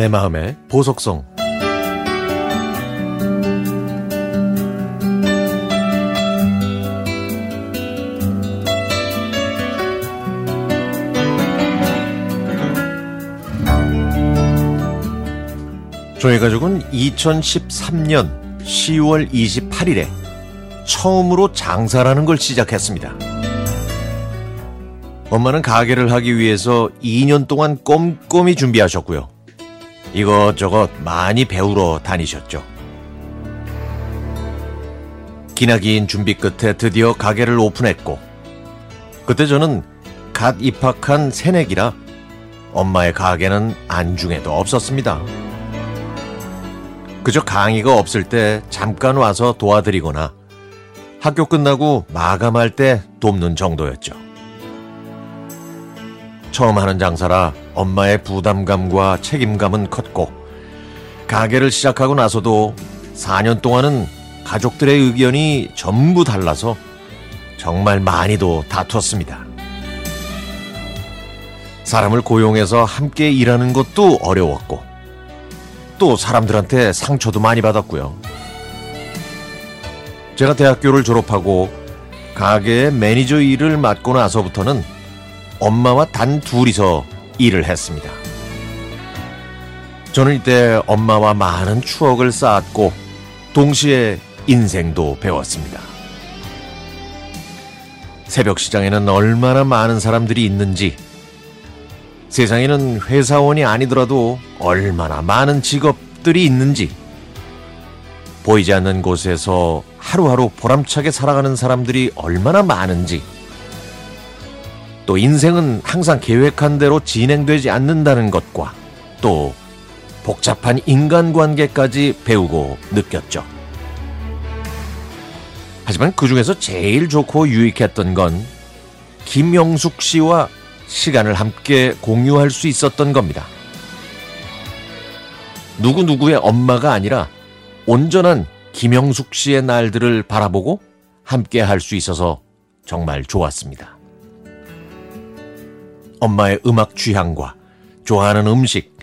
내 마음의 보석성 저희 가족은 2013년 10월 28일에 처음으로 장사라는 걸 시작했습니다. 엄마는 가게를 하기 위해서 2년 동안 꼼꼼히 준비하셨고요. 이것저것 많이 배우러 다니셨죠. 기나긴 준비 끝에 드디어 가게를 오픈했고, 그때 저는 갓 입학한 새내기라 엄마의 가게는 안중에도 없었습니다. 그저 강의가 없을 때 잠깐 와서 도와드리거나 학교 끝나고 마감할 때 돕는 정도였죠. 처음 하는 장사라 엄마의 부담감과 책임감은 컸고 가게를 시작하고 나서도 4년 동안은 가족들의 의견이 전부 달라서 정말 많이도 다투었습니다. 사람을 고용해서 함께 일하는 것도 어려웠고 또 사람들한테 상처도 많이 받았고요. 제가 대학교를 졸업하고 가게의 매니저 일을 맡고 나서부터는 엄마와 단 둘이서 일을 했습니다. 저는 이때 엄마와 많은 추억을 쌓았고 동시에 인생도 배웠습니다. 새벽 시장에는 얼마나 많은 사람들이 있는지 세상에는 회사원이 아니더라도 얼마나 많은 직업들이 있는지 보이지 않는 곳에서 하루하루 보람차게 살아가는 사람들이 얼마나 많은지 또 인생은 항상 계획한 대로 진행되지 않는다는 것과 또 복잡한 인간관계까지 배우고 느꼈죠. 하지만 그 중에서 제일 좋고 유익했던 건 김영숙 씨와 시간을 함께 공유할 수 있었던 겁니다. 누구누구의 엄마가 아니라 온전한 김영숙 씨의 날들을 바라보고 함께 할 수 있어서 정말 좋았습니다. 엄마의 음악 취향과 좋아하는 음식,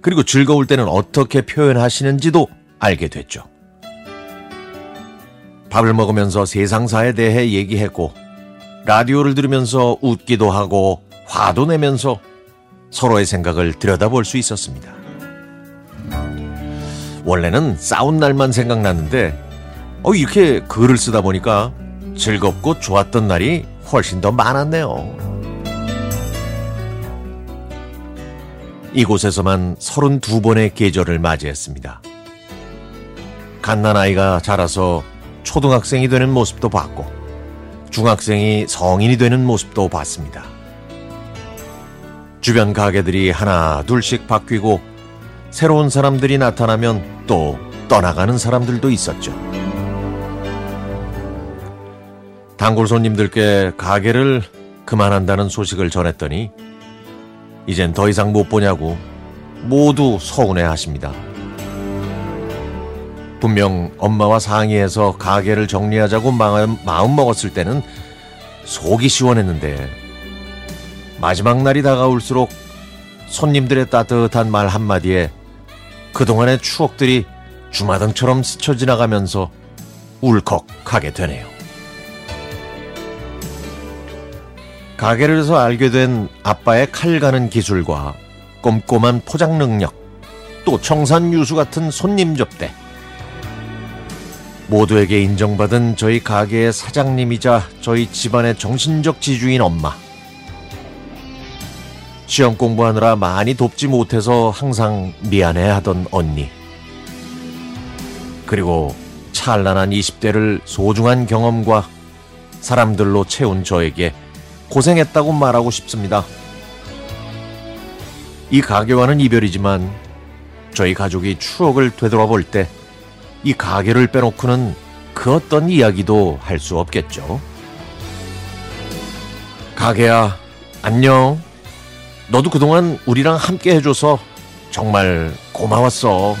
그리고 즐거울 때는 어떻게 표현하시는지도 알게 됐죠. 밥을 먹으면서 세상사에 대해 얘기했고, 라디오를 들으면서 웃기도 하고, 화도 내면서 서로의 생각을 들여다볼 수 있었습니다. 원래는 싸운 날만 생각났는데, 어, 이렇게 글을 쓰다 보니까 즐겁고 좋았던 날이 훨씬 더 많았네요. 이곳에서만 32번의 계절을 맞이했습니다. 갓난아이가 자라서 초등학생이 되는 모습도 봤고, 중학생이 성인이 되는 모습도 봤습니다. 주변 가게들이 하나 둘씩 바뀌고, 새로운 사람들이 나타나면 또 떠나가는 사람들도 있었죠. 단골 손님들께 가게를 그만한다는 소식을 전했더니 이젠 더 이상 못 보냐고 모두 서운해 하십니다. 분명 엄마와 상의해서 가게를 정리하자고 마음, 먹었을 때는 속이 시원했는데 마지막 날이 다가올수록 손님들의 따뜻한 말 한마디에 그동안의 추억들이 주마등처럼 스쳐 지나가면서 울컥하게 되네요. 가게를 해서 알게 된 아빠의 칼 가는 기술과 꼼꼼한 포장 능력, 또 청산 유수 같은 손님 접대. 모두에게 인정받은 저희 가게의 사장님이자 저희 집안의 정신적 지주인 엄마. 시험 공부하느라 많이 돕지 못해서 항상 미안해 하던 언니. 그리고 찬란한 20대를 소중한 경험과 사람들로 채운 저에게 고생했다고 말하고 싶습니다. 이 가게와는 이별이지만 저희 가족이 추억을 되돌아볼 때 이 가게를 빼놓고는 그 어떤 이야기도 할 수 없겠죠. 가게야, 안녕. 너도 그동안 우리랑 함께 해줘서 정말 고마웠어.